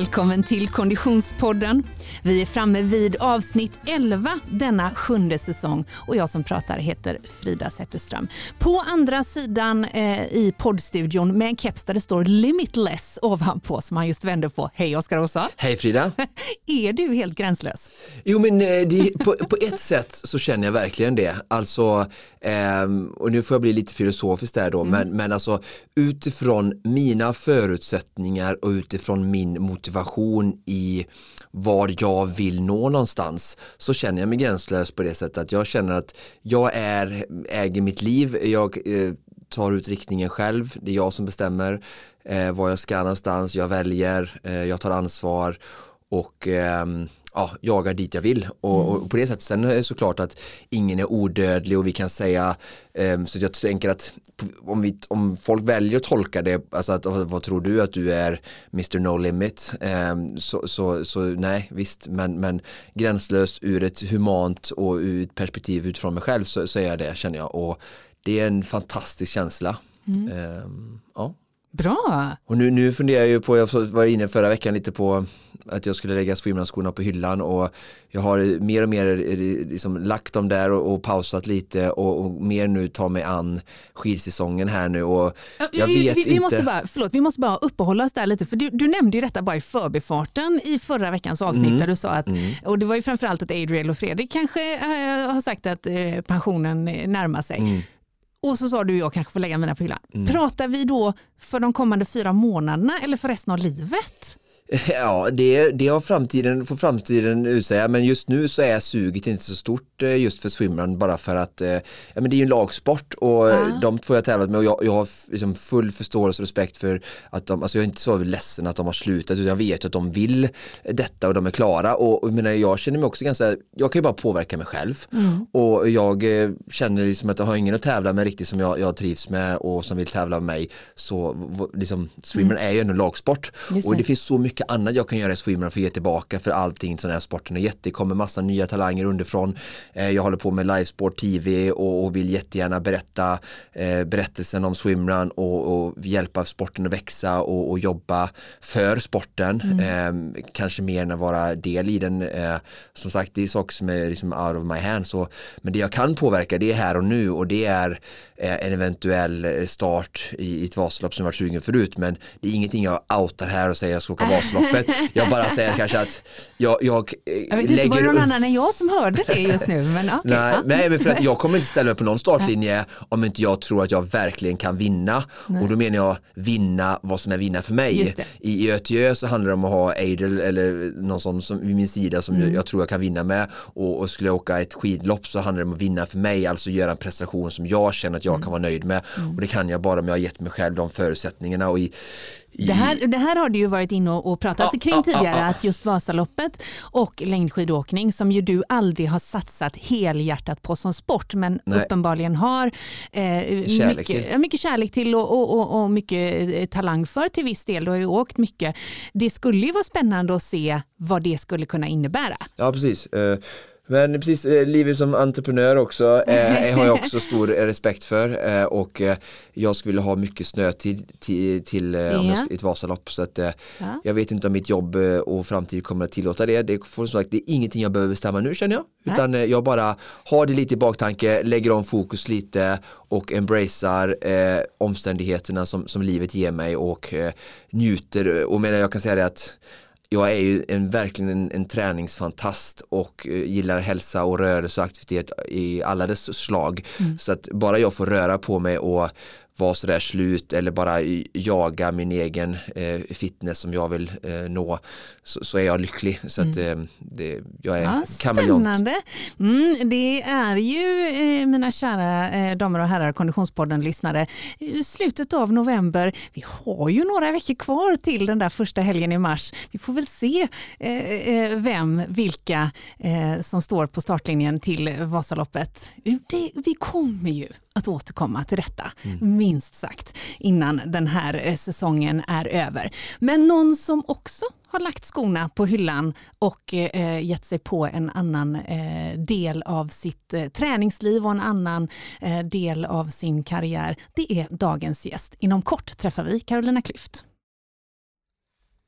Välkommen till Konditionspodden. Vi är framme vid avsnitt 11 denna sjunde säsong och jag som pratar heter Frida Zetterström. På andra sidan eh, i poddstudion med en keps där det står Limitless ovanpå som han just vände på. Hej Oskar Åsa. Hej Frida. är du helt gränslös? Jo men eh, det, på, på, ett sätt så känner jag verkligen det. Alltså, eh, och nu får jag bli lite filosofisk där då, mm. men, men alltså utifrån mina förutsättningar och utifrån min motivation i var jag vill nå någonstans så känner jag mig gränslös på det sättet att jag känner att jag är, äger mitt liv, jag eh, tar ut riktningen själv, det är jag som bestämmer eh, var jag ska någonstans, jag väljer, eh, jag tar ansvar och ehm, ja, jagar dit jag vill och, mm. och, på det sättet sen är det såklart att ingen är odödlig och vi kan säga um, så jag tänker att om, vi, om folk väljer att tolka det, alltså att, vad tror du att du är Mr No Limit um, så, så, så, nej visst men, men gränslös ur ett humant och ur ett perspektiv utifrån mig själv så, så är jag det känner jag och det är en fantastisk känsla. Mm. Um, ja. Bra! Och nu, nu funderar jag ju på, jag var inne förra veckan lite på att jag skulle lägga swimrun på hyllan och jag har mer och mer liksom lagt dem där och, och pausat lite och, och, mer nu ta mig an skidsäsongen här nu och jag vi, vet vi, vi inte. Måste bara, förlåt, vi måste bara uppehålla oss där lite för du, du nämnde ju detta bara i förbifarten i förra veckans avsnitt mm. där du sa att, mm. och det var ju framförallt att Adriel och Fredrik kanske äh, har sagt att äh, pensionen närmar sig. Mm. Och så sa du jag kanske får lägga mina på hyllan. Mm. Pratar vi då för de kommande fyra månaderna eller för resten av livet? Ja, det, det har framtiden, får framtiden utsäga, men just nu så är suget inte så stort eh, just för swimrun bara för att eh, ja, men det är ju en lagsport och ja. de två jag tävlat med och jag, jag har liksom full förståelse och respekt för att de, alltså jag är inte så ledsen att de har slutat utan jag vet att de vill detta och de är klara och, och menar, jag känner mig också ganska, jag kan ju bara påverka mig själv mm. och jag eh, känner liksom att jag har ingen att tävla med riktigt som jag, jag trivs med och som vill tävla med mig så liksom, swimrun mm. är ju en lagsport och det finns så mycket mycket annat jag kan göra i swimrun för att ge tillbaka för allting som den här sporten är jätte. Det kommer massa nya talanger underifrån. Eh, jag håller på med livesport tv och, vill jättegärna berätta eh, berättelsen om swimrun och, och hjälpa sporten att växa och, och jobba för sporten. Mm. Eh, kanske mer än att vara del i den. Eh, som sagt, det är saker som är liksom out of my hands. Men det jag kan påverka det är här och nu och det är en eventuell start i, i ett Vasalopp som jag varit sugen förut. Men det är ingenting jag outar här och säger att jag ska åka Vasalopp Vasaloppet. Jag bara säger kanske att jag, jag, jag vet lägger... Inte, var det någon annan än jag som hörde det just nu? Men, okay, nej, ja. nej, men för att jag kommer inte ställa mig på någon startlinje om inte jag tror att jag verkligen kan vinna. Nej. Och då menar jag vinna vad som är vinna för mig. I, I Ötjö så handlar det om att ha Adel eller någon sån som, vid min sida som mm. jag, jag, tror jag kan vinna med. Och, och, skulle jag åka ett skidlopp så handlar det om att vinna för mig, alltså göra en prestation som jag känner att jag mm. kan vara nöjd med. Mm. Och det kan jag bara om jag har gett mig själv de förutsättningarna. Och i, det här, det här har du ju varit inne och pratat ja, kring ja, tidigare, ja, att just Vasaloppet och längdskidåkning som ju du aldrig har satsat helhjärtat på som sport men Nej. uppenbarligen har eh, kärlek mycket, mycket kärlek till och, och, och, och, mycket eh, talang för till viss del. Du har ju åkt mycket. Det skulle ju vara spännande att se vad det skulle kunna innebära. Ja precis. Men precis, eh, livet som entreprenör också eh, har jag också stor respekt för eh, och eh, jag skulle ha mycket snö till, till, till eh, om jag, ett Vasalopp så att eh, ja. jag vet inte om mitt jobb och framtid kommer att tillåta det. Det, får, sagt, det är ingenting jag behöver bestämma nu känner jag utan ja. jag bara har det lite i baktanke, lägger om fokus lite och embracear omständigheterna som, som livet ger mig och njuter och menar jag kan säga det att jag är ju en, verkligen en, en träningsfantast och eh, gillar hälsa och rörelse och aktivitet i alla dess slag. Mm. Så att bara jag får röra på mig och vara sådär slut eller bara jaga min egen eh, fitness som jag vill eh, nå så, så, är jag lycklig. Så att, mm. eh, det, jag är ja, kameleont. Spännande. Mm, det är ju eh, mina kära eh, damer och herrar Konditionspodden-lyssnare slutet av november. Vi har ju några veckor kvar till den där första helgen i mars. Vi får väl se eh, vem, vilka som står på startlinjen till Vasaloppet. Det, vi kommer ju att återkomma till detta, mm. minst sagt, innan den här eh, säsongen är över. Men någon som också har lagt skorna på hyllan och eh, gett sig på en annan eh, del av sitt eh, träningsliv och en annan eh, del av sin karriär, det är dagens gäst. Inom kort träffar vi Carolina Klüft.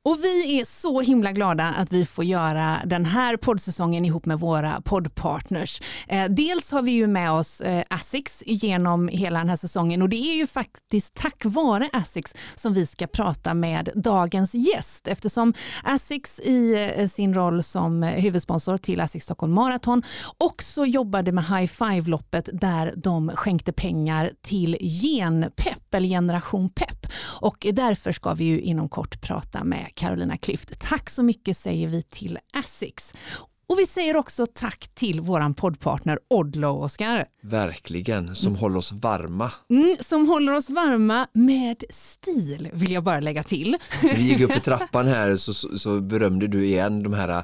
Och vi är så himla glada att vi får göra den här poddsäsongen ihop med våra poddpartners. Eh, dels har vi ju med oss eh, Asics genom hela den här säsongen. Och det är ju faktiskt tack vare Asics som vi ska prata med dagens gäst. Eftersom Asics i eh, sin roll som huvudsponsor till Asics Stockholm Marathon också jobbade med High Five-loppet där de skänkte pengar till Genpepp eller Generation Pepp och därför ska vi ju inom kort prata med Carolina Klüft. Tack så mycket säger vi till Asics. Och vi säger också tack till vår poddpartner Odlo, Oskar. Verkligen, som mm. håller oss varma. Mm, som håller oss varma med stil, vill jag bara lägga till. Vi gick upp för trappan här så, så, så berömde du igen de här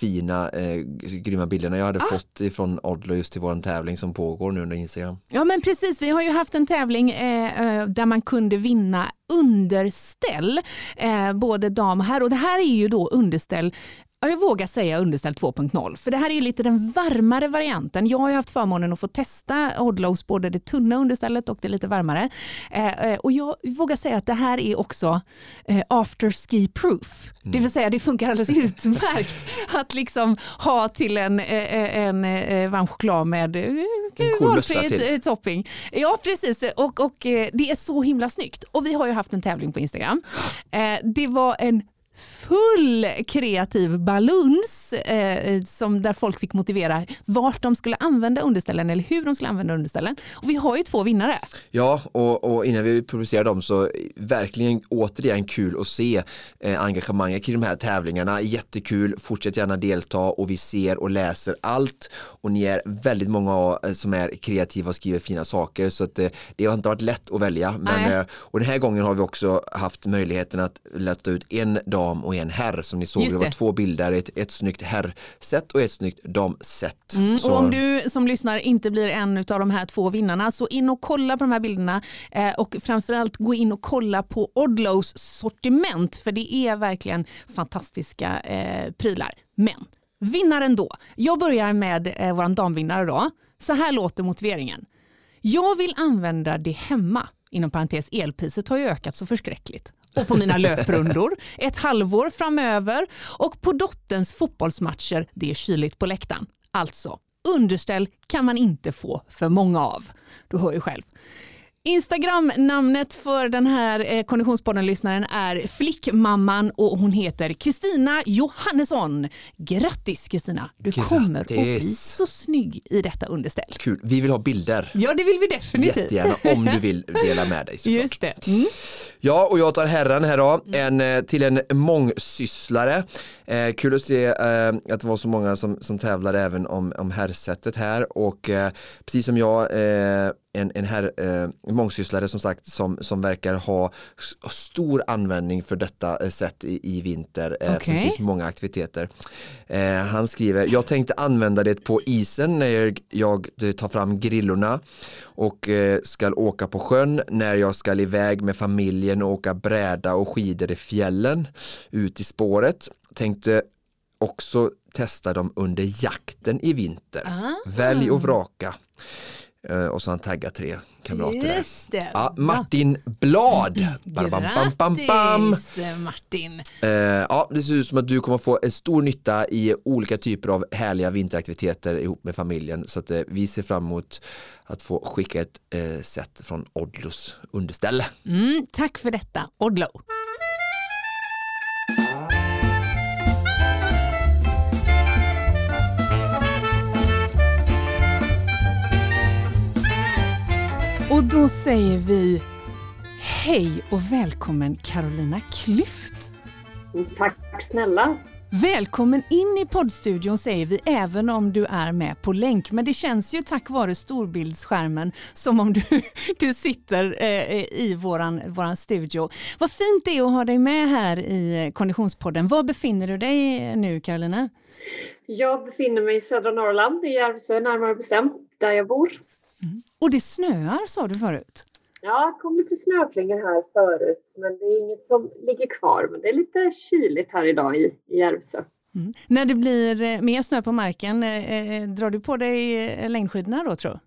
fina, eh, grymma bilderna jag hade ah. fått ifrån Odlo just till vår tävling som pågår nu under Instagram. Ja men precis, vi har ju haft en tävling eh, eh där man kunde vinna underställ, eh, både dam och herr. Och det här är ju då underställ jag vågar säga underställ 2.0, för det här är lite den varmare varianten. Jag har haft förmånen att få testa Odlows, både det tunna understället och det lite varmare. Eh, eh, och jag vågar säga att det här är också eh, after ski proof. Mm. Det vill säga det funkar alldeles utmärkt att liksom ha till en, eh, eh, en, en eh, varm choklad med valfri topping. Ja precis och, och det är så himla snyggt. Och vi har ju haft en tävling på Instagram. det var en full kreativ baluns eh, som där folk fick motivera vart de skulle använda underställen eller hur de skulle använda underställen. Och vi har ju två vinnare. Ja, och, och innan vi publicerar dem så verkligen återigen kul att se eh, engagemanget kring de här tävlingarna. Jättekul, fortsätt gärna delta och vi ser och läser allt och ni är väldigt många eh, som är kreativa och skriver fina saker så att, eh, det har inte varit lätt att välja. Men, eh, och den här gången har vi också haft möjligheten att lätta ut en dag dam och en herr som ni såg. Det. det. var två bilder, ett, ett snyggt herrset och ett snyggt damset. Mm, och om du som lyssnar inte blir en av de här två vinnarna så in och kolla på de här bilderna eh, och framförallt gå in och kolla på Odlows sortiment för det är verkligen fantastiska eh, prylar. Men vinnaren då. Jag börjar med eh, vår damvinnare då. Så här låter motiveringen. Jag vill använda det hemma. Inom parentes elpriset har ju ökat så förskräckligt och på mina löprundor ett halvår framöver och på dotterns fotbollsmatcher, det är kyligt på läktaren. Alltså, underställ kan man inte få för många av. Du hör ju själv. Instagram-namnet för den här eh, Konditionspodden-lyssnaren är Flickmamman och hon heter Kristina Johannesson. Grattis Kristina! Du Grattis. kommer att bli så snygg i detta underställ. Kul, vi vill ha bilder. Ja det vill vi definitivt. Jättegärna om du vill dela med dig såklart. Just det. Mm. Ja och jag tar herren här då, en, eh, till en mångsysslare. Eh, kul att se eh, att det var så många som, som tävlade även om, om herrsättet här och eh, precis som jag eh, en, en här, eh, mångsysslare som sagt som, som verkar ha stor användning för detta eh, sätt i, i vinter. Eh, okay. Det finns många aktiviteter. Eh, han skriver, jag tänkte använda det på isen när jag, jag tar fram grillorna och eh, ska åka på sjön när jag ska iväg med familjen och åka bräda och skidor i fjällen ut i spåret. Tänkte också testa dem under jakten i vinter. Ah. Välj och vraka. Uh, och så han taggat tre kamrater Just det. Ja, Martin Blad. Grattis bam, bam, Martin. Uh, ja, det ser ut som att du kommer få en stor nytta i olika typer av härliga vinteraktiviteter ihop med familjen. Så att, uh, vi ser fram emot att få skicka ett set från Odlos underställe. Mm, tack för detta, Odlo. Och då säger vi hej och välkommen Carolina Klüft. Tack snälla. Välkommen in i poddstudion säger vi även om du är med på länk. Men det känns ju tack vare storbildsskärmen som om du, du sitter eh, i våran, våran studio. Vad fint det är att ha dig med här i Konditionspodden. Var befinner du dig nu Carolina? Jag befinner mig i södra Norrland, i Järvsö närmare bestämt, där jag bor. Mm. Och det snöar sa du förut? Ja, det kom lite snöflingor här förut men det är inget som ligger kvar. Men det är lite kyligt här idag i, i Järvsö. Mm. När det blir eh, mer snö på marken, eh, eh, drar du på dig eh, längdskidorna då tror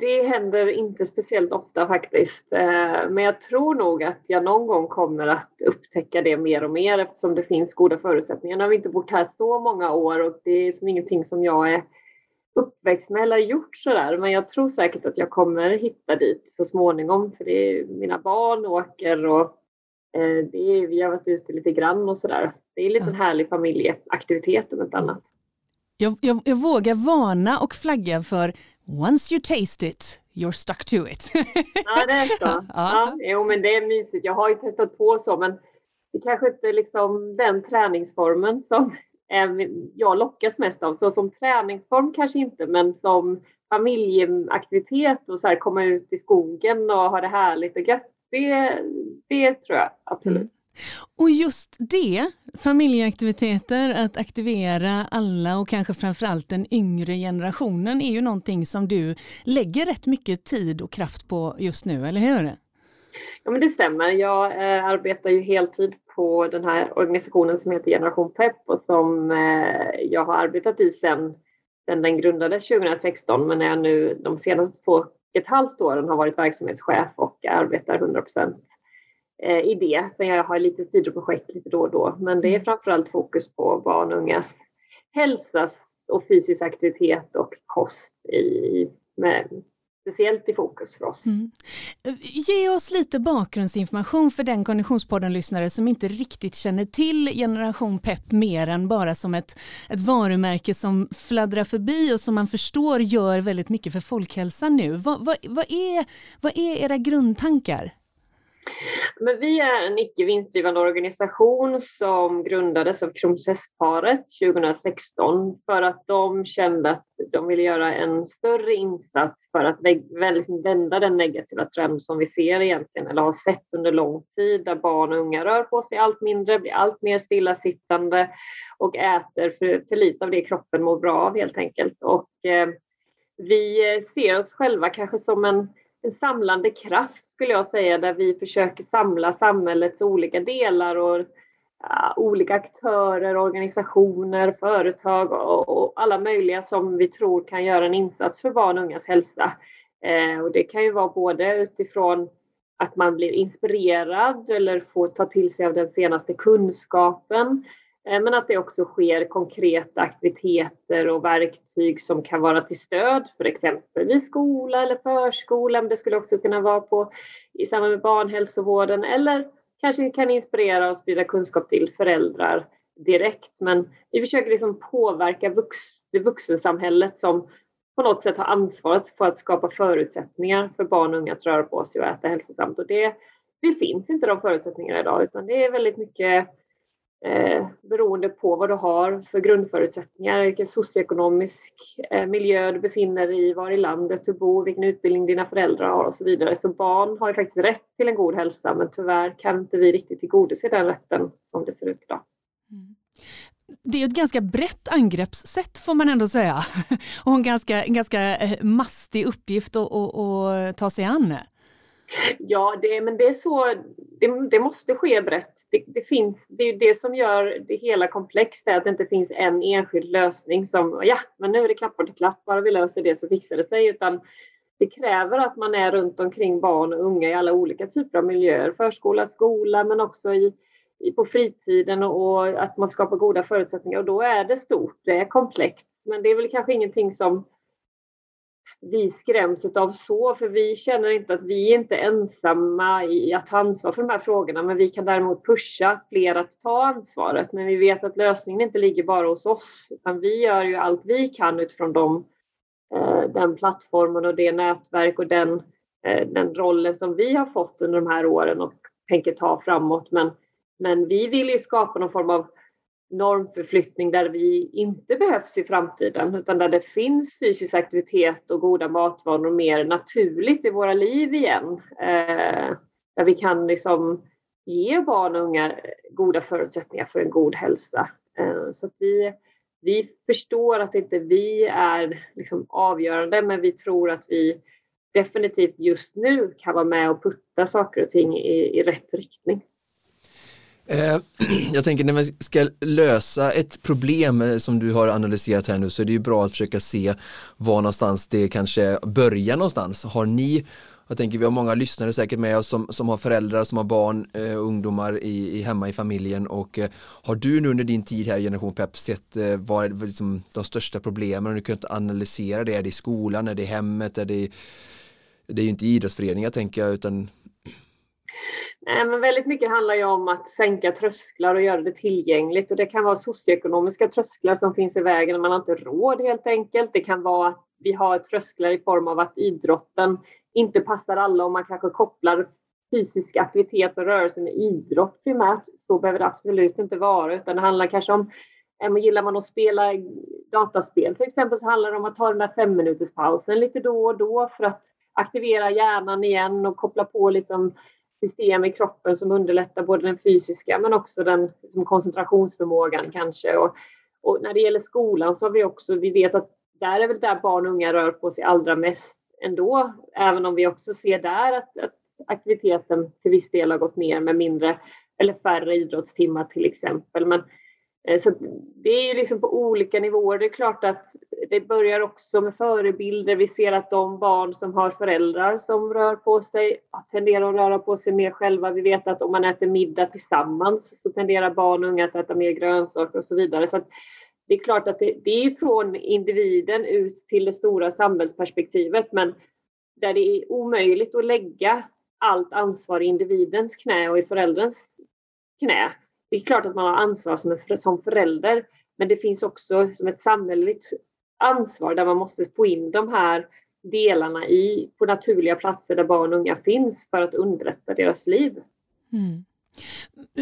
det händer inte speciellt ofta faktiskt. Eh, men jag tror nog att jag någon gång kommer att upptäcka det mer och mer eftersom det finns goda förutsättningar. Nu har vi inte bott här så många år och det är som ingenting som jag är uppväxt med eller gjort sådär. Men jag tror säkert att jag kommer hitta dit så småningom för det är, mina barn åker och eh, det är, vi har varit ute lite grann och sådär. Det är en liten ja. härlig familjeaktivitet om ett annat. Jag, jag, jag vågar varna och flagga för once you taste it, you're stuck to it. ja, det är så. Ja. Ja, jo, men det är mysigt. Jag har ju testat på så, men det kanske inte är liksom den träningsformen som jag lockas mest av. Så som träningsform kanske inte, men som familjeaktivitet och så här komma ut i skogen och ha det härligt och gött. Det, det tror jag absolut. Mm. Och just det, familjeaktiviteter, att aktivera alla och kanske framförallt den yngre generationen är ju någonting som du lägger rätt mycket tid och kraft på just nu, eller hur? Ja, men det stämmer. Jag eh, arbetar ju heltid på den här organisationen som heter Generation Pep och som eh, jag har arbetat i sedan den grundades 2016 men är nu de senaste två och ett halvt åren har varit verksamhetschef och arbetar 100 Eh, i det. Sen jag har lite sidoprojekt lite då och då. Men det är mm. framförallt fokus på barn och ungas hälsa och fysisk aktivitet och kost i, med, speciellt i fokus för oss. Mm. Ge oss lite bakgrundsinformation för den Konditionspodden-lyssnare som inte riktigt känner till Generation Pep mer än bara som ett, ett varumärke som fladdrar förbi och som man förstår gör väldigt mycket för folkhälsan nu. Vad, vad, vad, är, vad är era grundtankar? Men vi är en icke vinstdrivande organisation som grundades av Kronprinsessparet 2016 för att de kände att de ville göra en större insats för att liksom vända den negativa trend som vi ser egentligen, eller har sett under lång tid, där barn och unga rör på sig allt mindre, blir allt mer stillasittande och äter för, för lite av det kroppen mår bra av helt enkelt. Och eh, vi ser oss själva kanske som en, en samlande kraft skulle jag säga, där vi försöker samla samhällets olika delar och ja, olika aktörer, organisationer, företag och, och, alla möjliga som vi tror kan göra en insats för barn och ungas hälsa. Eh, och det kan ju vara både utifrån att man blir inspirerad eller får ta till sig av den senaste kunskapen Eh, men att det också sker konkreta aktiviteter och verktyg som kan vara till stöd för exempelvis skola eller förskola. Men det skulle också kunna vara på, i samband med barnhälsovården eller kanske kan inspirera och sprida kunskap till föräldrar direkt. Men vi försöker liksom påverka vux, det vuxensamhället som på något sätt har ansvaret för att skapa förutsättningar för barn och unga att röra på sig och äta hälsosamt. Och det, det finns inte de förutsättningarna idag utan det är väldigt mycket eh, beroende på vad du har för grundförutsättningar, vilken socioekonomisk eh, miljö du befinner dig i, var i landet du bor, vilken utbildning dina föräldrar har och så vidare. Så barn har ju faktiskt rätt till en god hälsa men tyvärr kan inte vi riktigt tillgodose den rätten som det ser ut idag. Mm. Det är ett ganska brett angreppssätt får man ändå säga och en ganska, en ganska eh, mastig uppgift att, att, att ta sig an. Ja, det, men det är så. Det, det måste ske brett. Det, det, finns, det är det som gör det hela komplext, är att det inte finns en enskild lösning som ja, men nu är det klappar till klapp, bara vi löser det så fixar det sig, utan det kräver att man är runt omkring barn och unga i alla olika typer av miljöer, förskola, skola, men också i, i på fritiden och, och att man skapar goda förutsättningar och då är det stort, det är komplext, men det är väl kanske ingenting som vi skräms av så, för vi känner inte att vi är inte ensamma i att ta ansvar för de här frågorna, men vi kan däremot pusha fler att ta ansvaret. Men vi vet att lösningen inte ligger bara hos oss, utan vi gör ju allt vi kan utifrån dem, eh, den plattformen och det nätverk och den, eh, den rollen som vi har fått under de här åren och tänker ta framåt. Men, men vi vill ju skapa någon form av normförflyttning där vi inte behövs i framtiden utan där det finns fysisk aktivitet och goda matvanor mer naturligt i våra liv igen. Eh, där vi kan liksom ge barn och unga goda förutsättningar för en god hälsa. Eh, så att vi, vi förstår att inte vi är liksom avgörande men vi tror att vi definitivt just nu kan vara med och putta saker och ting i, i rätt riktning. Eh, jag tänker när man ska lösa ett problem eh, som du har analyserat här nu så är det ju bra att försöka se var någonstans det kanske börjar någonstans. Har ni jag tänker vi har många lyssnare säkert med oss som, som har föräldrar som har barn eh, och eh, ungdomar i, i, hemma i familjen. Och eh, har du nu under din tid här i Generation Pep sett eh, vad är liksom, de största problemen? Och du kunnat analysera det, är det i skolan, är det i hemmet, är det, det är ju inte idrottsföreningar tänker jag utan Eh, men väldigt mycket handlar ju om att sänka trösklar och göra det tillgängligt och det kan vara socioekonomiska trösklar som finns i vägen, man har inte råd helt enkelt. Det kan vara att vi har trösklar i form av att idrotten inte passar alla och man kanske kopplar fysisk aktivitet och rörelse med idrott primärt. Så behöver det absolut inte vara utan det handlar kanske om eh, Gillar man att spela dataspel till exempel så handlar det om att ta den där fem minuters pausen lite då och då för att aktivera hjärnan igen och koppla på liksom system i kroppen som underlättar både den fysiska men också den liksom koncentrationsförmågan kanske. Och, och, när det gäller skolan så har vi också, vi vet att där är väl där barn och unga rör på sig allra mest ändå, även om vi också ser där att, att aktiviteten till viss del har gått ner med mindre eller färre idrottstimmar till exempel. Men, eh, så det är ju liksom på olika nivåer. Det är klart att det börjar också med förebilder. Vi ser att de barn som har föräldrar som rör på sig tenderar att röra på sig mer själva. Vi vet att om man äter middag tillsammans så tenderar barn och unga att äta mer grönsaker och så vidare. Så det är klart att det, det är från individen ut till det stora samhällsperspektivet men där det är omöjligt att lägga allt ansvar i individens knä och i förälderns knä. Det är klart att man har ansvar som, som förälder men det finns också som ett samhälleligt ansvar där man måste få in de här delarna i, på naturliga platser där barn och unga finns för att underlätta deras liv. Mm.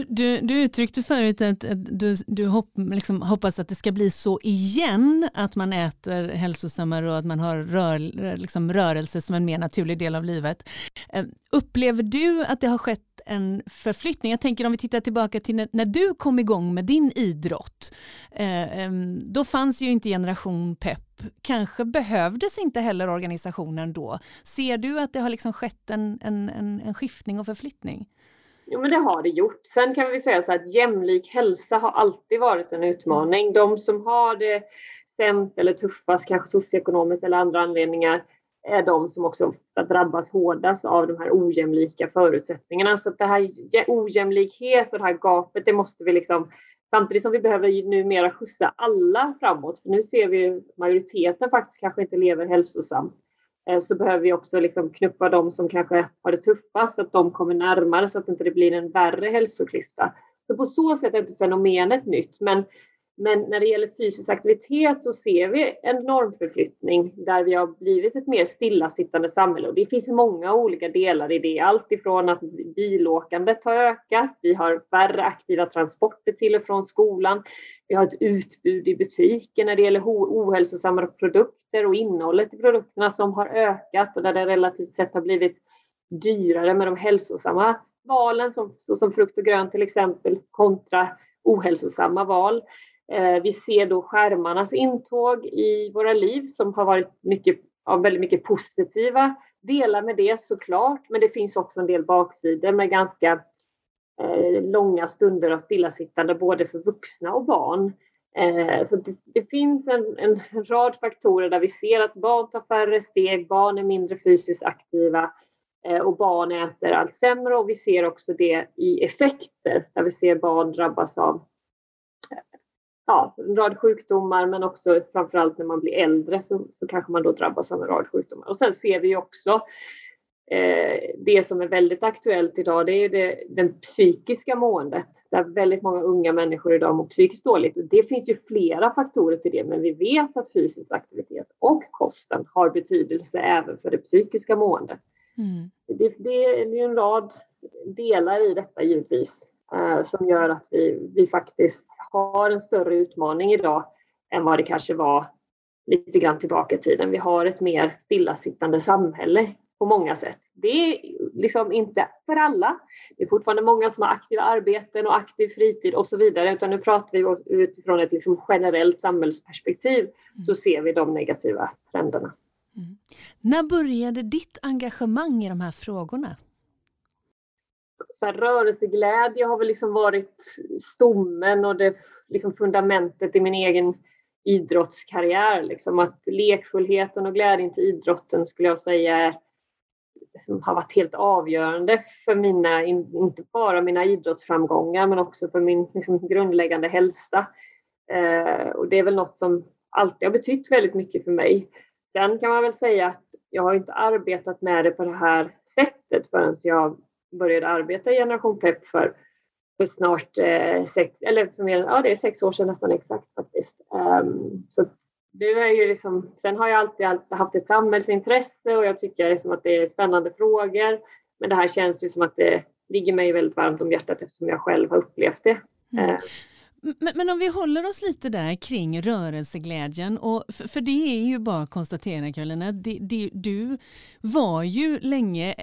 Du, du uttryckte förut att, att du, du hopp, liksom hoppas att det ska bli så igen, att man äter hälsosammare och att man har rör, liksom rörelse som en mer naturlig del av livet. Ehm, upplever du att det har skett en förflyttning? Jag tänker om vi tittar tillbaka till när, när du kom igång med din idrott. Eh, ehm, då fanns ju inte Generation Pep. Kanske behövdes inte heller organisationen då. Ser du att det har liksom skett en, en, en, en skiftning och förflyttning? Jo, men det har det gjort. Sen kan vi säga så att jämlik hälsa har alltid varit en utmaning. De som har det sämst eller tuffast, kanske socioekonomiskt eller andra anledningar, är de som också drabbas hårdast av de här ojämlika förutsättningarna. Så att det här ojämlikhet och det här gapet, det måste vi liksom Samtidigt som vi behöver numera skjutsa alla framåt, för nu ser vi majoriteten faktiskt kanske inte lever hälsosamt. Eh, så behöver vi också liksom knuffa de som kanske har det tuffast så att de kommer närmare så att det inte blir en värre hälsoklyfta. Så på så sätt är inte fenomenet nytt. Men men när det gäller fysisk aktivitet så ser vi en normförflyttning där vi har blivit ett mer stillasittande samhälle. Och det finns många olika delar i det. Allt ifrån att bilåkandet har ökat, vi har färre aktiva transporter till och från skolan. Vi har ett utbud i butiken när det gäller ohälsosamma produkter och innehållet i produkterna som har ökat och där det relativt sett har blivit dyrare med de hälsosamma valen som, som frukt och grönt till exempel kontra ohälsosamma val. Eh, vi ser då skärmarnas intåg i våra liv som har varit mycket, av väldigt mycket positiva delar med det såklart. Men det finns också en del baksidor med ganska eh, långa stunder av stillasittande både för vuxna och barn. Eh, så det, det finns en, en, rad faktorer där vi ser att barn tar färre steg, barn är mindre fysiskt aktiva eh, och barn äter allt sämre och vi ser också det i effekter där vi ser barn drabbas av ja, en rad sjukdomar men också framförallt när man blir äldre så, så kanske man då drabbas av en rad sjukdomar. Och sen ser vi också eh, det som är väldigt aktuellt idag det är det, den psykiska måendet där väldigt många unga människor idag mår psykiskt dåligt. Det finns ju flera faktorer till det men vi vet att fysisk aktivitet och kosten har betydelse även för det psykiska måendet. Mm. Det, det är en rad delar i detta givetvis eh, som gör att vi, vi faktiskt har en större utmaning idag än vad det kanske var lite grann tillbaka i tiden. Vi har ett mer stillasittande samhälle på många sätt. Det är liksom inte för alla. Det är fortfarande många som har aktiva arbeten och aktiv fritid och så vidare, utan nu pratar vi utifrån ett liksom generellt samhällsperspektiv mm. så ser vi de negativa trenderna. Mm. När började ditt engagemang i de här frågorna? Så här, rörelseglädje har väl liksom varit stommen och det liksom fundamentet i min egen idrottskarriär. Liksom. Att lekfullheten och glädjen till idrotten skulle jag säga är, liksom, har varit helt avgörande för mina, inte bara mina idrottsframgångar men också för min liksom, grundläggande hälsa. Eh, och det är väl något som alltid har betytt väldigt mycket för mig. Sen kan man väl säga att jag har inte arbetat med det på det här sättet förrän jag började arbeta i Generation Pep för, för snart eh, sex, eller för mer, ja, det är sex år sedan nästan exakt faktiskt. Um, så det är ju liksom, sen har jag alltid, alltid haft ett samhällsintresse och jag tycker liksom att det är spännande frågor. Men det här känns ju som att det ligger mig väldigt varmt om hjärtat eftersom jag själv har upplevt det. Mm. Men, men, om vi håller oss lite där kring rörelseglädjen, och för, för det är ju bara att konstatera Karolina, det, det, du var ju länge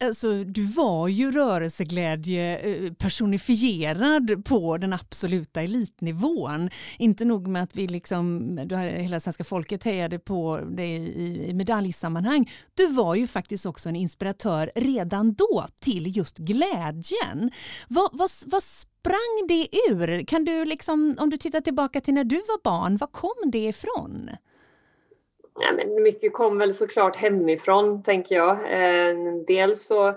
Alltså, du var ju rörelseglädje eh, personifierad på den absoluta elitnivån. Inte nog med att vi liksom, du, hela svenska folket hejade på dig i, i medaljsammanhang. Du var ju faktiskt också en inspiratör redan då till just glädjen. Vad, vad, vad sprang det ur? Kan du liksom, om du tittar tillbaka till när du var barn, var kom det ifrån? Ja, men mycket kom väl såklart hemifrån, tänker jag. Eh, dels så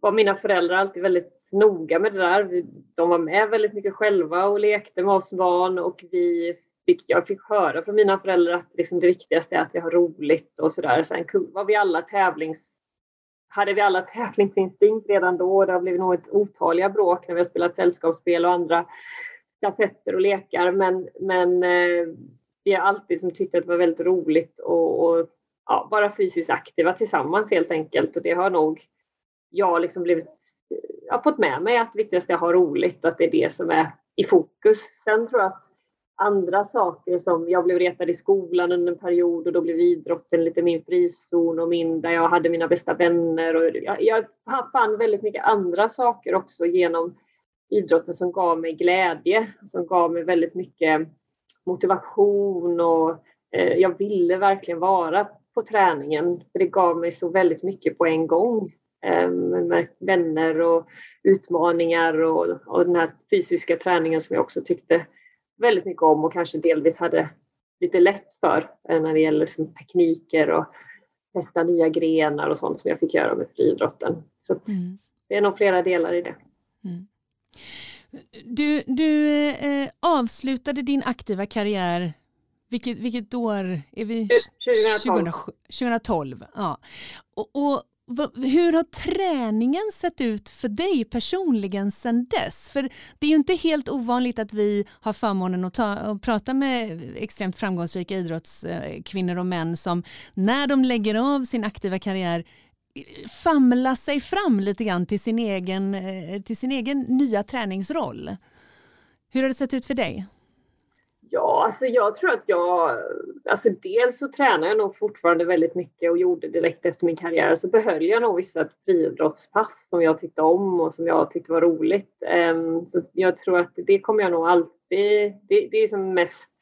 var mina föräldrar alltid väldigt noga med det där. De var med väldigt mycket själva och lekte med oss barn och vi fick, jag fick höra från mina föräldrar att liksom det viktigaste är att vi har roligt och sådär. Sen var vi alla tävlings hade vi alla tävlingsinstinkt redan då. Det har blivit något otaliga bråk när vi har spelat sällskapsspel och andra stafetter och lekar. Men, men eh, vi har alltid som tyckt att det var väldigt roligt och, och ja, vara fysiskt aktiva tillsammans helt enkelt. Och det har nog jag liksom blivit, eh, jag har fått med mig att det viktigaste är att ha roligt och att det är det som är i fokus. Sen tror jag att andra saker som jag blev retad i skolan under en period och då blev idrotten lite min frizon och min där jag hade mina bästa vänner och jag, jag fann väldigt mycket andra saker också genom idrotten som gav mig glädje, som gav mig väldigt mycket motivation och eh, jag ville verkligen vara på träningen. För det gav mig så väldigt mycket på en gång. Eh, med vänner och utmaningar och, och den här fysiska träningen som jag också tyckte väldigt mycket om och kanske delvis hade lite lätt för eh, när det gäller liksom tekniker och testa nya grenar och sånt som jag fick göra med friidrotten. Så mm. det är nog flera delar i det. Mm. Du, du eh, avslutade din aktiva karriär, vilket, vilket år är vi? 2012. 2012 ja. och, och hur har träningen sett ut för dig personligen sedan dess? För det är ju inte helt ovanligt att vi har förmånen att, ta, att prata med extremt framgångsrika idrottskvinnor och män som när de lägger av sin aktiva karriär famla sig fram lite grann till sin egen, eh, till sin egen nya träningsroll. Hur har det sett ut för dig? Ja, alltså jag tror att jag... Alltså dels så tränar jag nog fortfarande väldigt mycket och gjorde direkt efter min karriär så behöll jag nog vissa friidrottspass som jag tyckte om och som jag tyckte var roligt. Um, så jag tror att det kommer jag nog alltid... Det, det är som mest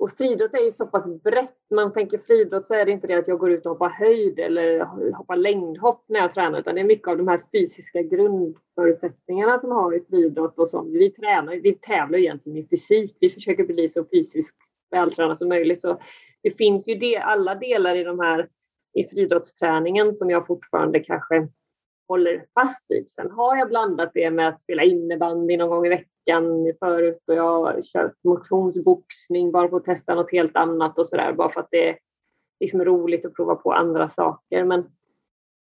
och friidrott är ju så pass brett. Man tänker friidrott så är det inte det att jag går ut och hoppar höjd eller hoppar längdhopp när jag tränar utan det är mycket av de här fysiska grundförutsättningarna som har i friidrott och som vi tränar. Vi tävlar egentligen i fysik. Vi försöker bli så fysiskt vältränade som möjligt. Så det finns ju det, alla delar i de här i friidrottsträningen som jag fortfarande kanske håller fast vid. Sen har jag blandat det med att spela innebandy någon gång i veckan veckan förut och jag har kört motionsboxning bara för att testa något helt annat och sådär bara för att det är liksom roligt att prova på andra saker. Men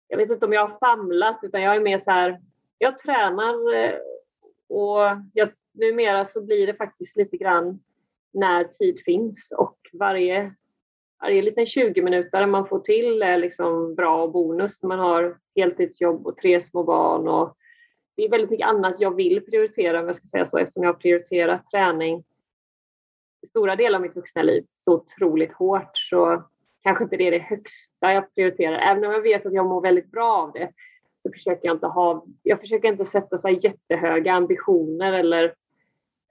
jag vet inte om jag har famlat utan jag är mer så här, jag tränar eh, och jag, numera så blir det faktiskt lite grann när tid finns och varje, varje liten 20 minuter man får till är liksom bra bonus när man har heltidsjobb och tre små barn och det är väldigt mycket annat jag vill prioritera, om jag ska säga så, eftersom jag har prioriterat träning i stora delar av mitt vuxna liv så otroligt hårt så kanske inte det är det högsta jag prioriterar. Även om jag vet att jag mår väldigt bra av det så försöker jag inte ha, jag försöker inte sätta så jättehöga ambitioner eller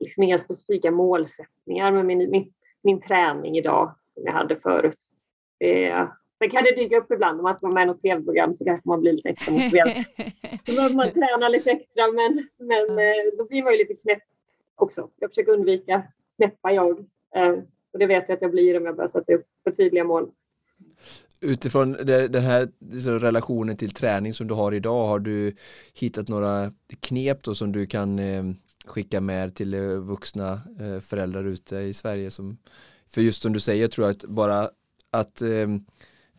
liksom inga specifika målsättningar med min, min, min träning idag som jag hade förut. Det, Sen kan det dyka upp ibland om man ska vara med i något tv-program så kanske man blir lite extra motiverad. Då behöver man träna lite extra men, men eh, då blir man ju lite knäpp också. Jag försöker undvika knäppa jag. Eh, och det vet jag att jag blir om jag börjar sätta upp för tydliga mål. Utifrån den här relationen till träning som du har idag, har du hittat några knep då som du kan eh, skicka med till vuxna föräldrar ute i Sverige som för just som du säger tror jag att bara att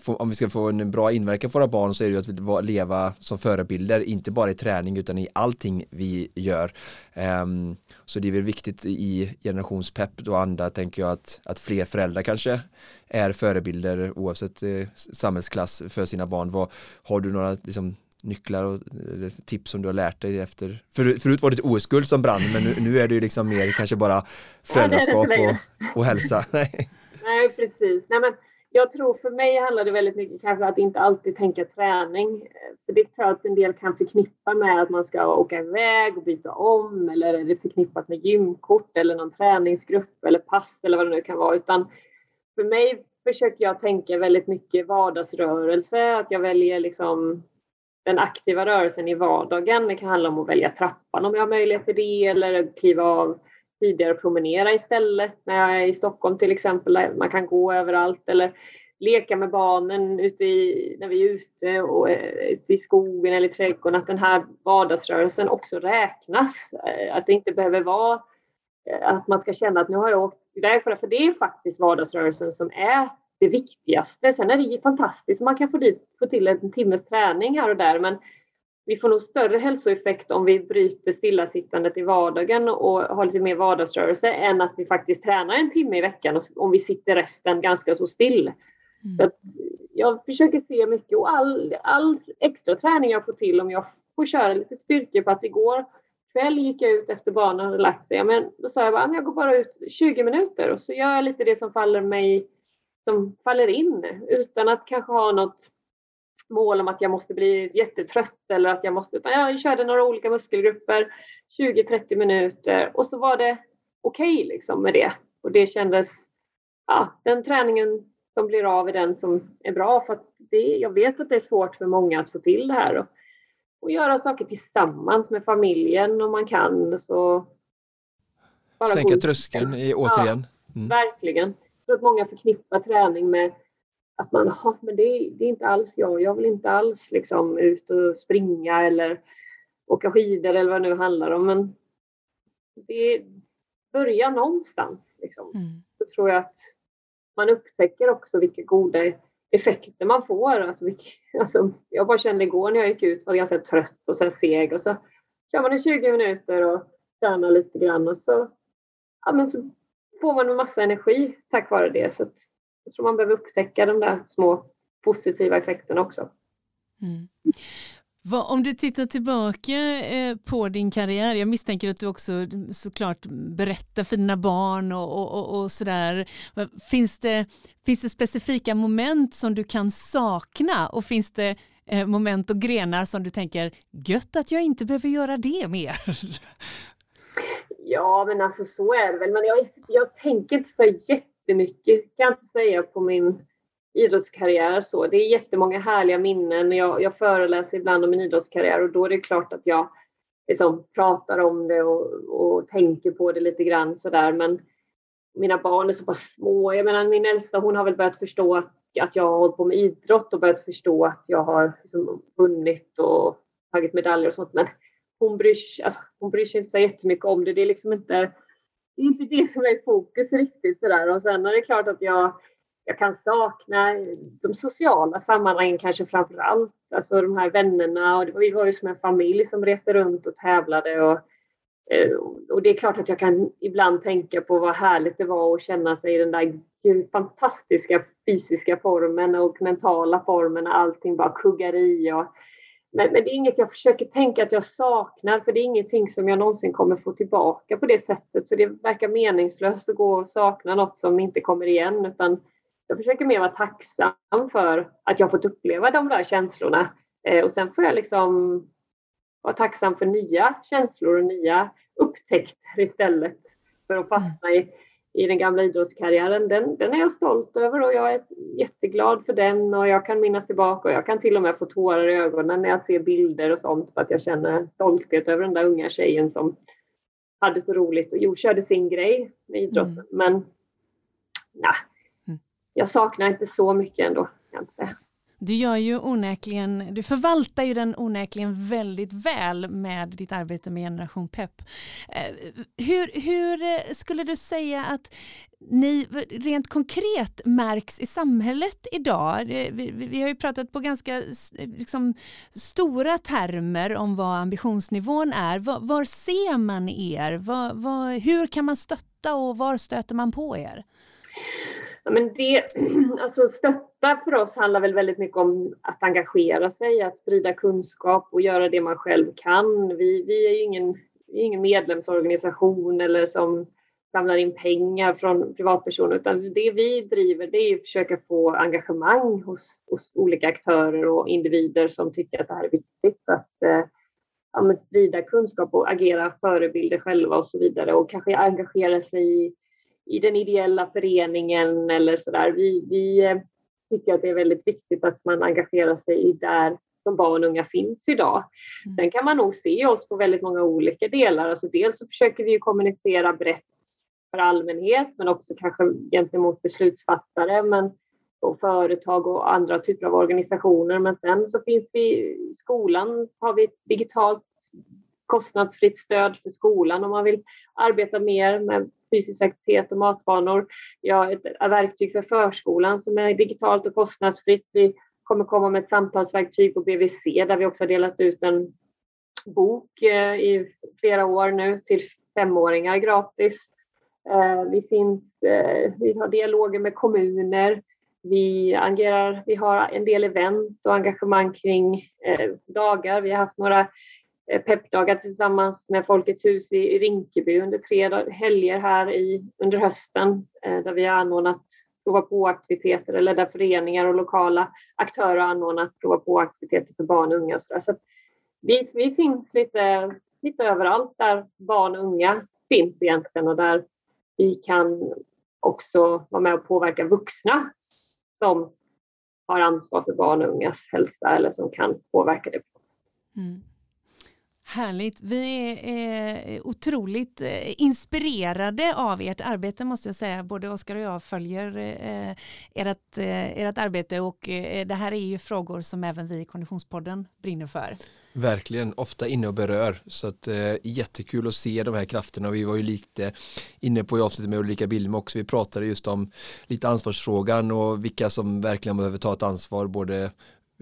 om vi ska få en bra inverkan på våra barn så är det ju att leva som förebilder, inte bara i träning utan i allting vi gör. Um, så det är väl viktigt i generationspepp och andra tänker jag att, att fler föräldrar kanske är förebilder oavsett eh, samhällsklass för sina barn. Vad, har du några liksom, nycklar och tips som du har lärt dig efter? För, förut var det OS-guld som brann men nu, nu, är det ju liksom mer kanske bara föräldraskap och, och hälsa. Nej, precis. Nej, men jag tror för mig handlar det väldigt mycket kanske att inte alltid tänka träning. Eh, för det tror jag att en del kan förknippa med att man ska åka iväg och byta om eller är det förknippat med gymkort eller någon träningsgrupp eller pass eller vad det nu kan vara. Utan för mig försöker jag tänka väldigt mycket vardagsrörelse, att jag väljer liksom den aktiva rörelsen i vardagen. Det kan handla om att välja trappan om jag har möjlighet till det eller kliva av tidigare promenera istället när jag är i Stockholm till exempel. Där man kan gå överallt eller leka med barnen ute i, när vi är ute, och, eh, ute i skogen eller i trädgården. Att den här vardagsrörelsen också räknas. Eh, att det inte behöver vara eh, att man ska känna att nu har jag åkt iväg på det. För det är faktiskt vardagsrörelsen som är det viktigaste. Sen är det fantastiskt. Man kan få, dit, få till en timmes träning här och där. Men vi får nog större hälsoeffekt om vi bryter stillasittandet i vardagen och har lite mer vardagsrörelse än att vi faktiskt tränar en timme i veckan om vi sitter resten ganska så still. Mm. Så jag försöker se mycket och all, all extra träning jag får till om jag får köra lite styrkepass igår kväll gick jag ut efter barnen hade lagt sig. Men då sa jag bara, jag går bara ut 20 minuter och så gör jag lite det som faller mig som faller in utan att kanske ha något mål om att jag måste bli jättetrött eller att jag måste, utan jag körde några olika muskelgrupper 20-30 minuter och så var det okej okay liksom med det. Och det kändes, ja, den träningen som blir av är den som är bra för det, jag vet att det är svårt för många att få till det här och, och göra saker tillsammans med familjen om man kan. Så Sänka tröskeln i, återigen. Mm. verkligen. Jag tror att många förknippar träning med att man, ja, men det, det, är inte alls jag, jag vill inte alls liksom ut och springa eller åka skidor eller vad det nu handlar om. Men det börjar någonstans. Liksom. Mm. Så tror jag att man upptäcker också vilka goda effekter man får. Alltså, vilka, alltså, jag bara kände igår när jag gick ut var ganska trött och sen seg och så kör man i 20 minuter och tränar lite grann och så, ja, men så får man en massa energi tack vare det. Så jag tror man behöver upptäcka de där små positiva effekterna också. Mm. Om du tittar tillbaka eh, på din karriär, jag misstänker att du också såklart berättar för dina barn och, och, och sådär. Finns det, finns det specifika moment som du kan sakna och finns det eh, moment och grenar som du tänker gött att jag inte behöver göra det mer? Ja, men alltså så är det väl. Men jag, jag tänker inte så jätte jättemycket kan jag inte säga på min idrottskarriär. Så. Det är jättemånga härliga minnen. Jag, jag föreläser ibland om min idrottskarriär och då är det klart att jag liksom pratar om det och, och tänker på det lite grann sådär. Men mina barn är så pass små. Jag menar min äldsta hon har väl börjat förstå att, att jag har hållit på med idrott och börjat förstå att jag har liksom vunnit och tagit medaljer och sånt. Men hon bryr, alltså, hon bryr sig inte så jättemycket om det. Det är liksom inte det är inte det som är i fokus riktigt sådär. Och sen är det klart att jag, jag kan sakna de sociala sammanhangen kanske framför allt. Alltså de här vännerna och vi var ju som en familj som reste runt och tävlade och eh, och det är klart att jag kan ibland tänka på vad härligt det var att känna sig i den där fantastiska fysiska formen och mentala formen när allting bara kuggar i. Och men, men, det är inget jag försöker tänka att jag saknar, för det är ingenting som jag någonsin kommer få tillbaka på det sättet. Så det verkar meningslöst att gå och sakna något som inte kommer igen, utan jag försöker mer vara tacksam för att jag fått uppleva de där känslorna. Eh, och sen får jag liksom vara tacksam för nya känslor och nya upptäckter istället för att fastna i, i den gamla idrottskarriären, den, den är jag stolt över och jag är jätteglad för den och jag kan minnas tillbaka och jag kan till och med få tårar i ögonen när jag ser bilder och sånt för att jag känner stolthet över den där unga tjejen som hade så roligt och jo, körde sin grej med idrotten. Mm. Men nej, mm. jag saknar inte så mycket ändå. Kan jag säga. Du gör ju onäkligen, du förvaltar ju den onäkligen väldigt väl med ditt arbete med Generation Pep. Eh, hur, hur skulle du säga att ni rent konkret märks i samhället idag? Eh, vi, vi har ju pratat på ganska liksom, stora termer om vad ambitionsnivån är. Var, var ser man er? Var, var, hur kan man stötta och var stöter man på er? Ja, men det, alltså stötta för oss handlar väl väldigt mycket om att engagera sig, att sprida kunskap och göra det man själv kan. Vi, vi är ju ingen, är ingen medlemsorganisation eller som samlar in pengar från privatpersoner utan det vi driver det är att försöka få engagemang hos, hos olika aktörer och individer som tycker att det här är viktigt. Att eh, ja, sprida kunskap och agera förebilder själva och så vidare och kanske engagera sig i i den ideella föreningen eller sådär. Vi, vi eh, tycker att det är väldigt viktigt att man engagerar sig i där som barn och unga finns idag. Mm. Sen kan man nog se oss på väldigt många olika delar. Alltså dels så försöker vi kommunicera brett för allmänhet men också kanske gentemot beslutsfattare men, och företag och andra typer av organisationer. Men sen så finns vi i skolan har vi ett digitalt kostnadsfritt stöd för skolan om man vill arbeta mer med fysisk aktivitet och matvanor. Vi har ett verktyg för förskolan som är digitalt och kostnadsfritt. Vi kommer komma med ett samtalsverktyg på BVC där vi också har delat ut en bok eh, i flera år nu till femåringar gratis. Eh, vi, finns, eh, vi har dialoger med kommuner. Vi, agerar, vi har en del event och engagemang kring dagar. Vi har haft några Eh, peppdagar tillsammans med Folkets hus i Rinkeby under tre helger här i, under hösten eh, där vi har anordnat prova på-aktiviteter eller där föreningar och lokala aktörer har anordnat prova på-aktiviteter för barn och unga. Så vi, vi finns lite, lite överallt där barn och unga finns egentligen och där vi kan också vara med och påverka vuxna som har ansvar för barn och ungas hälsa eller som kan påverka det. Mm. Härligt. Vi är eh, otroligt eh, inspirerade av ert arbete måste jag säga. Både Oskar och jag följer eh, ert, eh, ert arbete och eh, det här är ju frågor som även vi i Konditionspodden brinner för. Verkligen, ofta inne och berör. Så att, eh, jättekul att se de här krafterna. Vi var ju lite inne på i avsnittet med Ulrika Billmo också. Vi pratade just om lite ansvarsfrågan och vilka som verkligen behöver ta ett ansvar både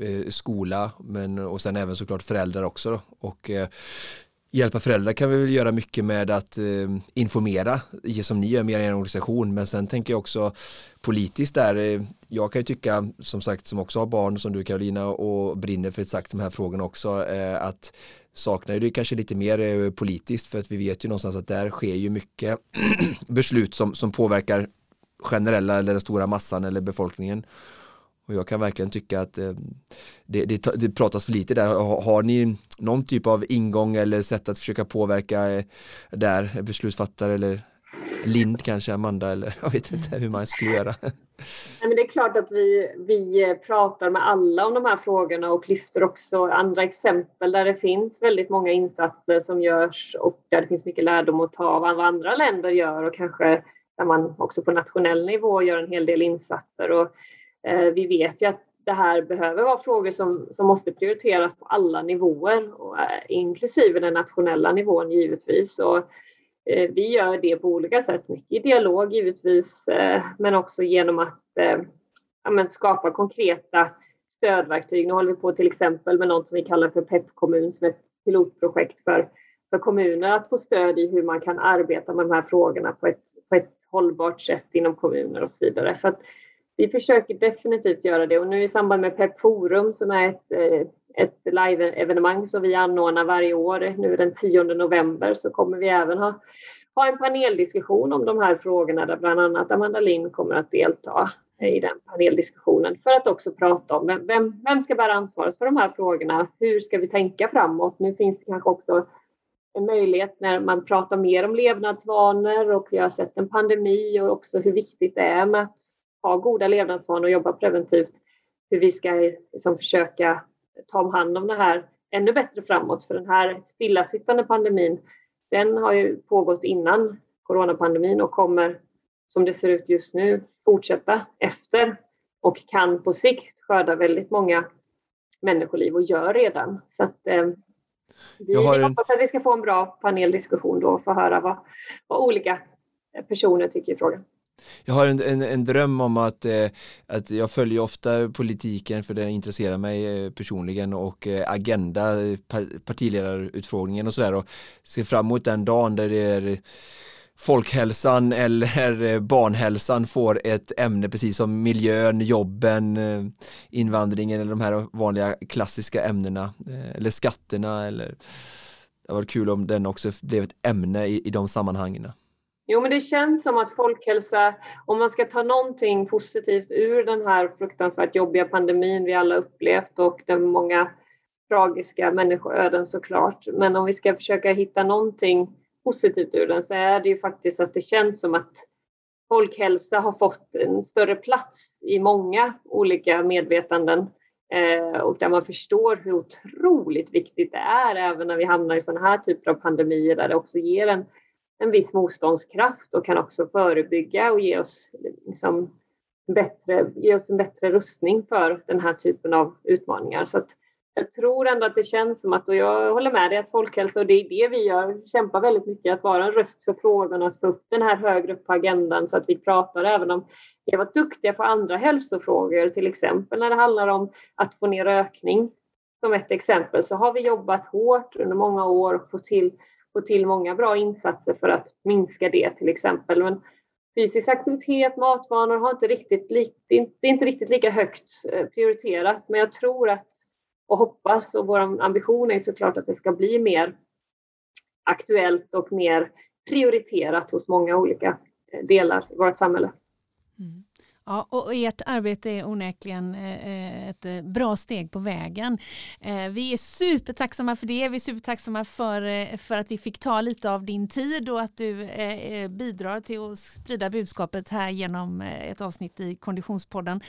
Eh, skola men, och sen även såklart föräldrar också. Då. Och, eh, hjälpa föräldrar kan vi väl göra mycket med att eh, informera som ni gör med er organisation men sen tänker jag också politiskt där eh, jag kan ju tycka som sagt som också har barn som du Karolina och brinner för exakt de här frågorna också eh, att saknar det kanske lite mer eh, politiskt för att vi vet ju någonstans att där sker ju mycket beslut som, som påverkar generella eller den stora massan eller befolkningen och jag kan verkligen tycka att eh, det, det, det, pratas för lite där. Har, har, ni någon typ av ingång eller sätt att försöka påverka eh, där beslutsfattare eller Lind kanske, Amanda eller jag vet inte hur man skulle göra. Nej, men det är klart att vi, vi pratar med alla om de här frågorna och lyfter också andra exempel där det finns väldigt många insatser som görs och där det finns mycket lärdom att ta av vad andra länder gör och kanske där man också på nationell nivå gör en hel del insatser. Och Eh, vi vet ju att det här behöver vara frågor som, som måste prioriteras på alla nivåer, och, eh, inklusive den nationella nivån givetvis. Och, eh, vi gör det på olika sätt, mycket i dialog givetvis, eh, men också genom att ja, skapa konkreta stödverktyg. Nu håller vi på till exempel med något som vi kallar för PEP kommun som är ett pilotprojekt för, för kommuner att få stöd i hur man kan arbeta med de här frågorna på ett, på ett hållbart sätt inom kommuner och så vidare. Så att, vi försöker definitivt göra det och nu i samband med PEP Forum som är ett, eh, ett live-evenemang som vi anordnar varje år, nu den 10 november, så kommer vi även ha, ha en paneldiskussion om de här frågorna där bland annat Amanda Lind kommer att delta i den paneldiskussionen för att också prata om vem, vem ska bära ansvaret för de här frågorna? Hur ska vi tänka framåt? Nu finns det kanske också en möjlighet när man pratar mer om levnadsvanor och vi har sett en pandemi och också hur viktigt det är med att ha goda levnadsvanor och jobba preventivt. Hur vi ska liksom försöka ta hand om det här ännu bättre framåt. För den här stillasittande pandemin, den har ju pågått innan coronapandemin och kommer som det ser ut just nu fortsätta efter och kan på sikt skörda väldigt många människoliv och gör redan. Så att, eh, vi en... hoppas att vi ska få en bra paneldiskussion då och få höra vad, vad olika personer tycker i frågan. Jag har en, en, en dröm om att, eh, att jag följer ofta politiken för den intresserar mig eh, personligen och eh, Agenda, eh, partiledarutfrågningen och sådär och ser fram emot den dagen där det är folkhälsan eller eh, barnhälsan får ett ämne precis som miljön, jobben, invandringen eller de här vanliga klassiska ämnena eller skatterna eller det var kul om den också blev ett ämne i, i de sammanhangen. Jo, men det känns som att folkhälsa, om man ska ta någonting positivt ur den här fruktansvärt jobbiga pandemin vi alla upplevt och de många tragiska människoöden såklart. Men om vi ska försöka hitta någonting positivt ur den så är det ju faktiskt att det känns som att folkhälsa har fått en större plats i många olika medvetanden eh, och där man förstår hur otroligt viktigt det är även när vi hamnar i sådana här typer av pandemier där det också ger en en viss motståndskraft och kan också förebygga och ge oss, liksom bättre, ge oss en bättre rustning för den här typen av utmaningar. Så jag tror ändå att det känns som att, och jag håller med dig, att folkhälsa, och det är det vi gör, kämpar väldigt mycket, att vara en röst för frågorna och få upp den här högre upp på agendan så att vi pratar även om, vi har varit duktiga på andra hälsofrågor, till exempel när det handlar om att få ner rökning. Som ett exempel så har vi jobbat hårt under många år och fått till få till många bra insatser för att minska det till exempel. Men fysisk aktivitet, matvanor har inte riktigt, det är inte riktigt lika högt eh, prioriterat. Men jag tror att och hoppas och vår ambition är såklart att det ska bli mer aktuellt och mer prioriterat hos många olika eh, delar i vårt samhälle. Mm. Ja, och ert arbete är onekligen eh, eh, ett eh, bra steg på vägen. Vi är supertacksamma för det. Vi är supertacksamma för, för att vi fick ta lite av din tid och att du bidrar till att sprida budskapet här genom ett avsnitt i Konditionspodden.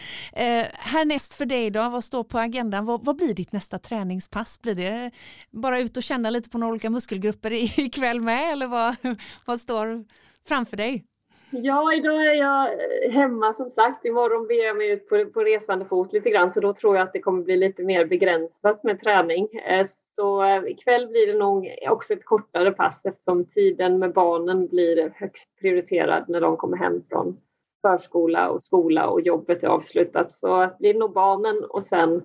Härnäst för dig då, vad står på agendan? Vad, vad blir ditt nästa träningspass? Blir det bara ut och känna lite på några olika muskelgrupper ikväll med eller vad, vad står framför dig? Ja, idag är jag eh, hemma som sagt. Imorgon beger jag mig ut på, på resande fot lite grann så då tror jag att det kommer bli lite mer begränsat med träning. Eh, så eh, ikväll blir det nog också ett kortare pass eftersom tiden med barnen blir högst prioriterad när de kommer hem från förskola och skola och jobbet är avslutat. Så blir nog barnen och sen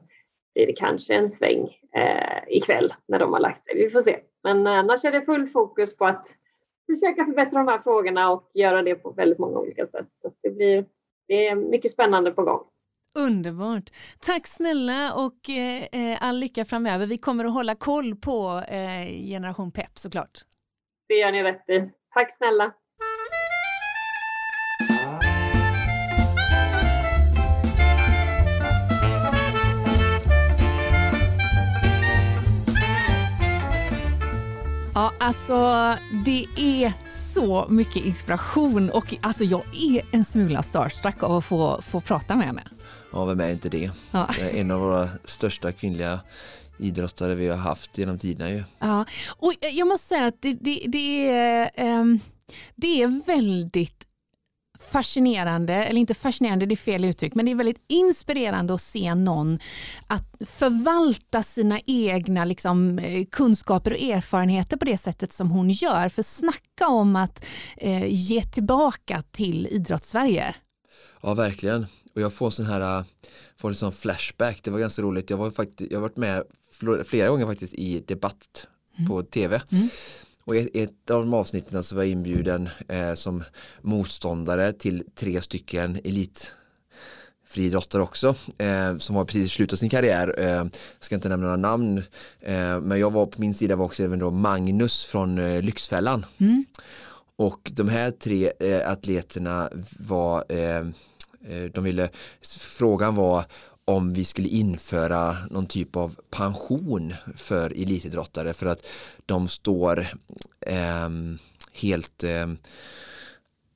blir det kanske en sväng eh, ikväll när de har lagt sig. Vi får se. Men annars är det full fokus på att försöka förbättra de här frågorna och göra det på väldigt många olika sätt. Så det, blir, det är mycket spännande på gång. Underbart. Tack snälla och eh, all lycka framöver. Vi kommer att hålla koll på eh, Generation Pep såklart. Det gör ni rätt i. Tack snälla. Ja, alltså det är så mycket inspiration och alltså jag är en smula starstruck av att få, få prata med henne. Ja, vem är inte det? Ja. det är en av våra största kvinnliga idrottare vi har haft genom tiderna ju. Ja, och jag måste säga att det, det, det är, um, det är väldigt fascinerande, eller inte fascinerande, det är fel uttryck, men det är väldigt inspirerande att se någon att förvalta sina egna liksom, eh, kunskaper och erfarenheter på det sättet som hon gör. För snacka om att eh, ge tillbaka till idrottssverige. Ja, verkligen. Och jag får sån här, eh, får en sån flashback, det var ganska roligt. Jag, var faktiskt, jag har varit med flera gånger faktiskt i debatt mm. på tv. Mm. Och i ett av de avsnitten så var jag inbjuden eh, som motståndare till tre stycken elit friidrottare också eh, som var precis av sin karriär. Eh, jag ska inte nämna några namn eh, men jag var på min sida var också även då Magnus från eh, Lyxfällan. Mm. Och de här tre eh, atleterna var eh, de ville, frågan var om vi skulle införa någon typ av pension för elitidrottare för att de står eh, helt eh,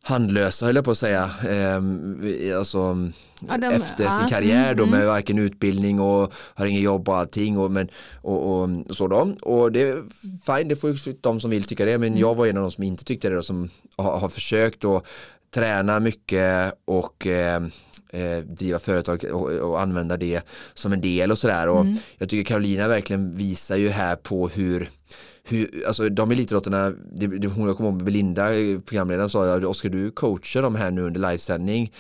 handlösa höll jag på att säga. Eh, alltså, ja, de, efter sin ja, karriär då mm, med varken utbildning och har inget jobb och allting och, men, och, och, och så då. Och det är fine, det får de som vill tycka det men mm. jag var en av de som inte tyckte det då som har, har försökt och träna mycket och eh, eh, driva företag och, och, använda det som en del och sådär. Och mm. Jag tycker Carolina verkligen visar ju här på hur hur, alltså de elitidrottarna, hon jag kommer ihåg Belinda, programledaren sa jag, Oskar du coachar dem här nu under livesändning?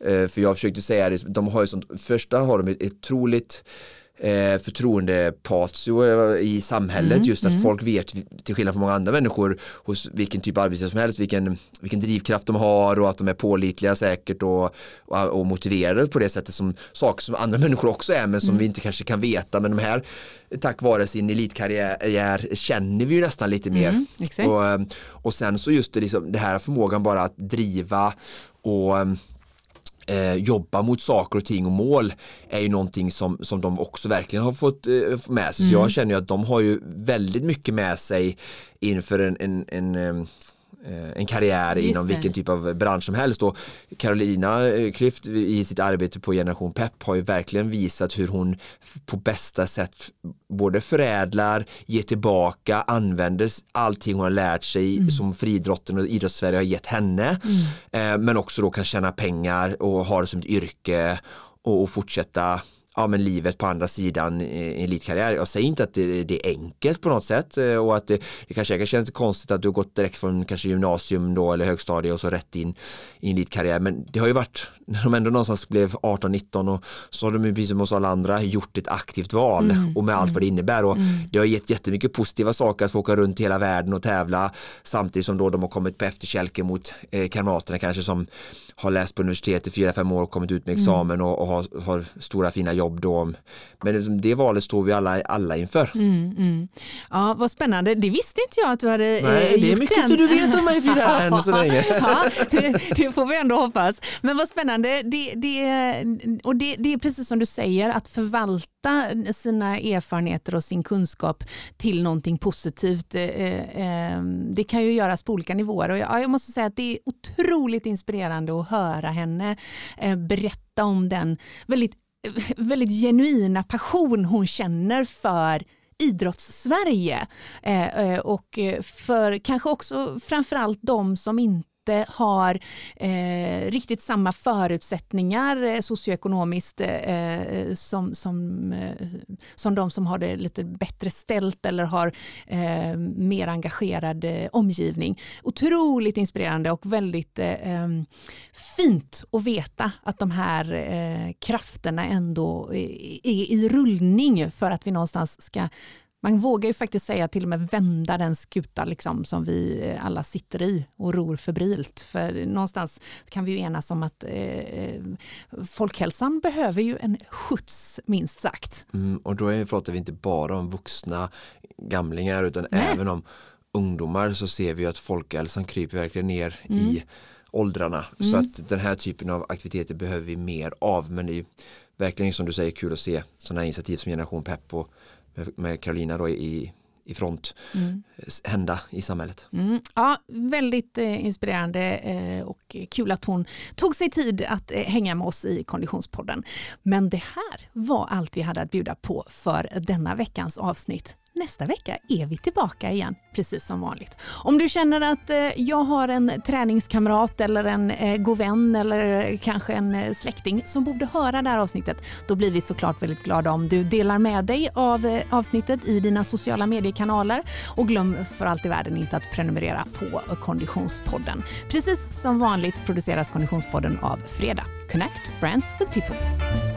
Eh, för jag försökte säga det, de har ju sånt, första har de ett otroligt eh, förtroendepatio eh, i samhället mm, just att mm. folk vet till skillnad från många andra människor hos vilken typ av arbetsgivare som helst vilken, vilken drivkraft de har och att de är pålitliga säkert och, och, och motiverade på det sättet som saker som andra människor också är men som mm. vi inte kanske kan veta men de här tack vare sin elitkarriär känner vi ju nästan lite mer mm, och, eh, och sen så just det, liksom, det här förmågan bara att driva och eh, jobba mot saker och ting och mål är ju någonting som, som de också verkligen har fått eh, med sig. Mm. Så jag känner ju att de har ju väldigt mycket med sig inför en, en, en Eh, en karriär Just inom det. vilken typ av bransch som helst och Carolina eh, Klüft i sitt arbete på Generation Pep har ju verkligen visat hur hon på bästa sätt både förädlar, ger tillbaka, använder allting hon har lärt sig mm. som friidrotten och idrottssverige har gett henne mm. eh, men också då kan tjäna pengar och ha det som ett yrke och fortsätta ja, men livet på andra sidan elitkarriär. Jag säger inte att det, det, är enkelt på något sätt eh, och att det, det kanske kan kännas konstigt att du har gått direkt från kanske gymnasium då eller högstadie och så rätt in i elitkarriär men det har ju varit när de ändå någonstans blev 18-19 och så har de ju precis som hos alla andra gjort ett aktivt val mm. och med allt vad det innebär och mm. det har gett jättemycket positiva saker att få åka runt hela världen och tävla samtidigt som då de har kommit på efterkälken mot eh, kamraterna kanske som har läst på universitet i fyra, fem år och kommit ut med mm. examen mm. och, och har, har, stora fina jobb då. Men det valet står vi alla, alla inför. Mm, mm. Ja, vad spännande. Det visste inte jag att du hade Nej, eh, det är mycket den. du vet om mig Frida än så länge. ja, det, det, får vi ändå hoppas. Men vad spännande. Det, det, och det, det är precis som du säger, att förvalta sina erfarenheter och sin kunskap till någonting positivt. Eh, eh, det kan ju göras på olika nivåer och jag, jag måste säga att det är otroligt inspirerande och höra henne eh, berätta om den väldigt, eh, väldigt genuina passion hon känner för idrottssverige. Eh, och för kanske också framförallt de som inte inte har eh, riktigt samma förutsättningar eh, socioekonomiskt eh, eh, som, som, eh, som de som har det lite bättre ställt eller har eh, mer engagerad eh, omgivning. Otroligt inspirerande och väldigt eh, eh, fint att veta att de här krafterna ändå är i rullning för att vi någonstans ska man vågar ju faktiskt säga till och med vända den skuta liksom, som vi alla sitter i och ror febrilt. För någonstans kan vi ju enas om att eh, folkhälsan behöver ju en skjuts minst sagt. Mm, och då är, pratar vi inte bara om vuxna gamlingar utan Nej. även om ungdomar så ser vi att folkhälsan kryper verkligen ner mm. i åldrarna. Mm. Så att den här typen av aktiviteter behöver vi mer av. Men det är verkligen som du säger kul att se sådana här initiativ som Generation Pepp och med Carolina då i, i front mm. hända i samhället. Mm. Ja, väldigt eh, inspirerande eh, och kul att hon tog sig tid att eh, hänga med oss i Konditionspodden. Men det här var allt vi hade att bjuda på för denna veckans avsnitt nästa vecka är vi tillbaka igen, precis som vanligt. Om du känner att eh, jag har en träningskamrat eller en eh, god vän eller eh, kanske en släkting som borde höra det här avsnittet, då blir vi såklart väldigt glada om du delar med dig av avsnittet i dina sociala mediekanaler och glöm för allt i världen inte att prenumerera på Konditionspodden. Precis som vanligt produceras Konditionspodden av Fredag. Connect Brands with People.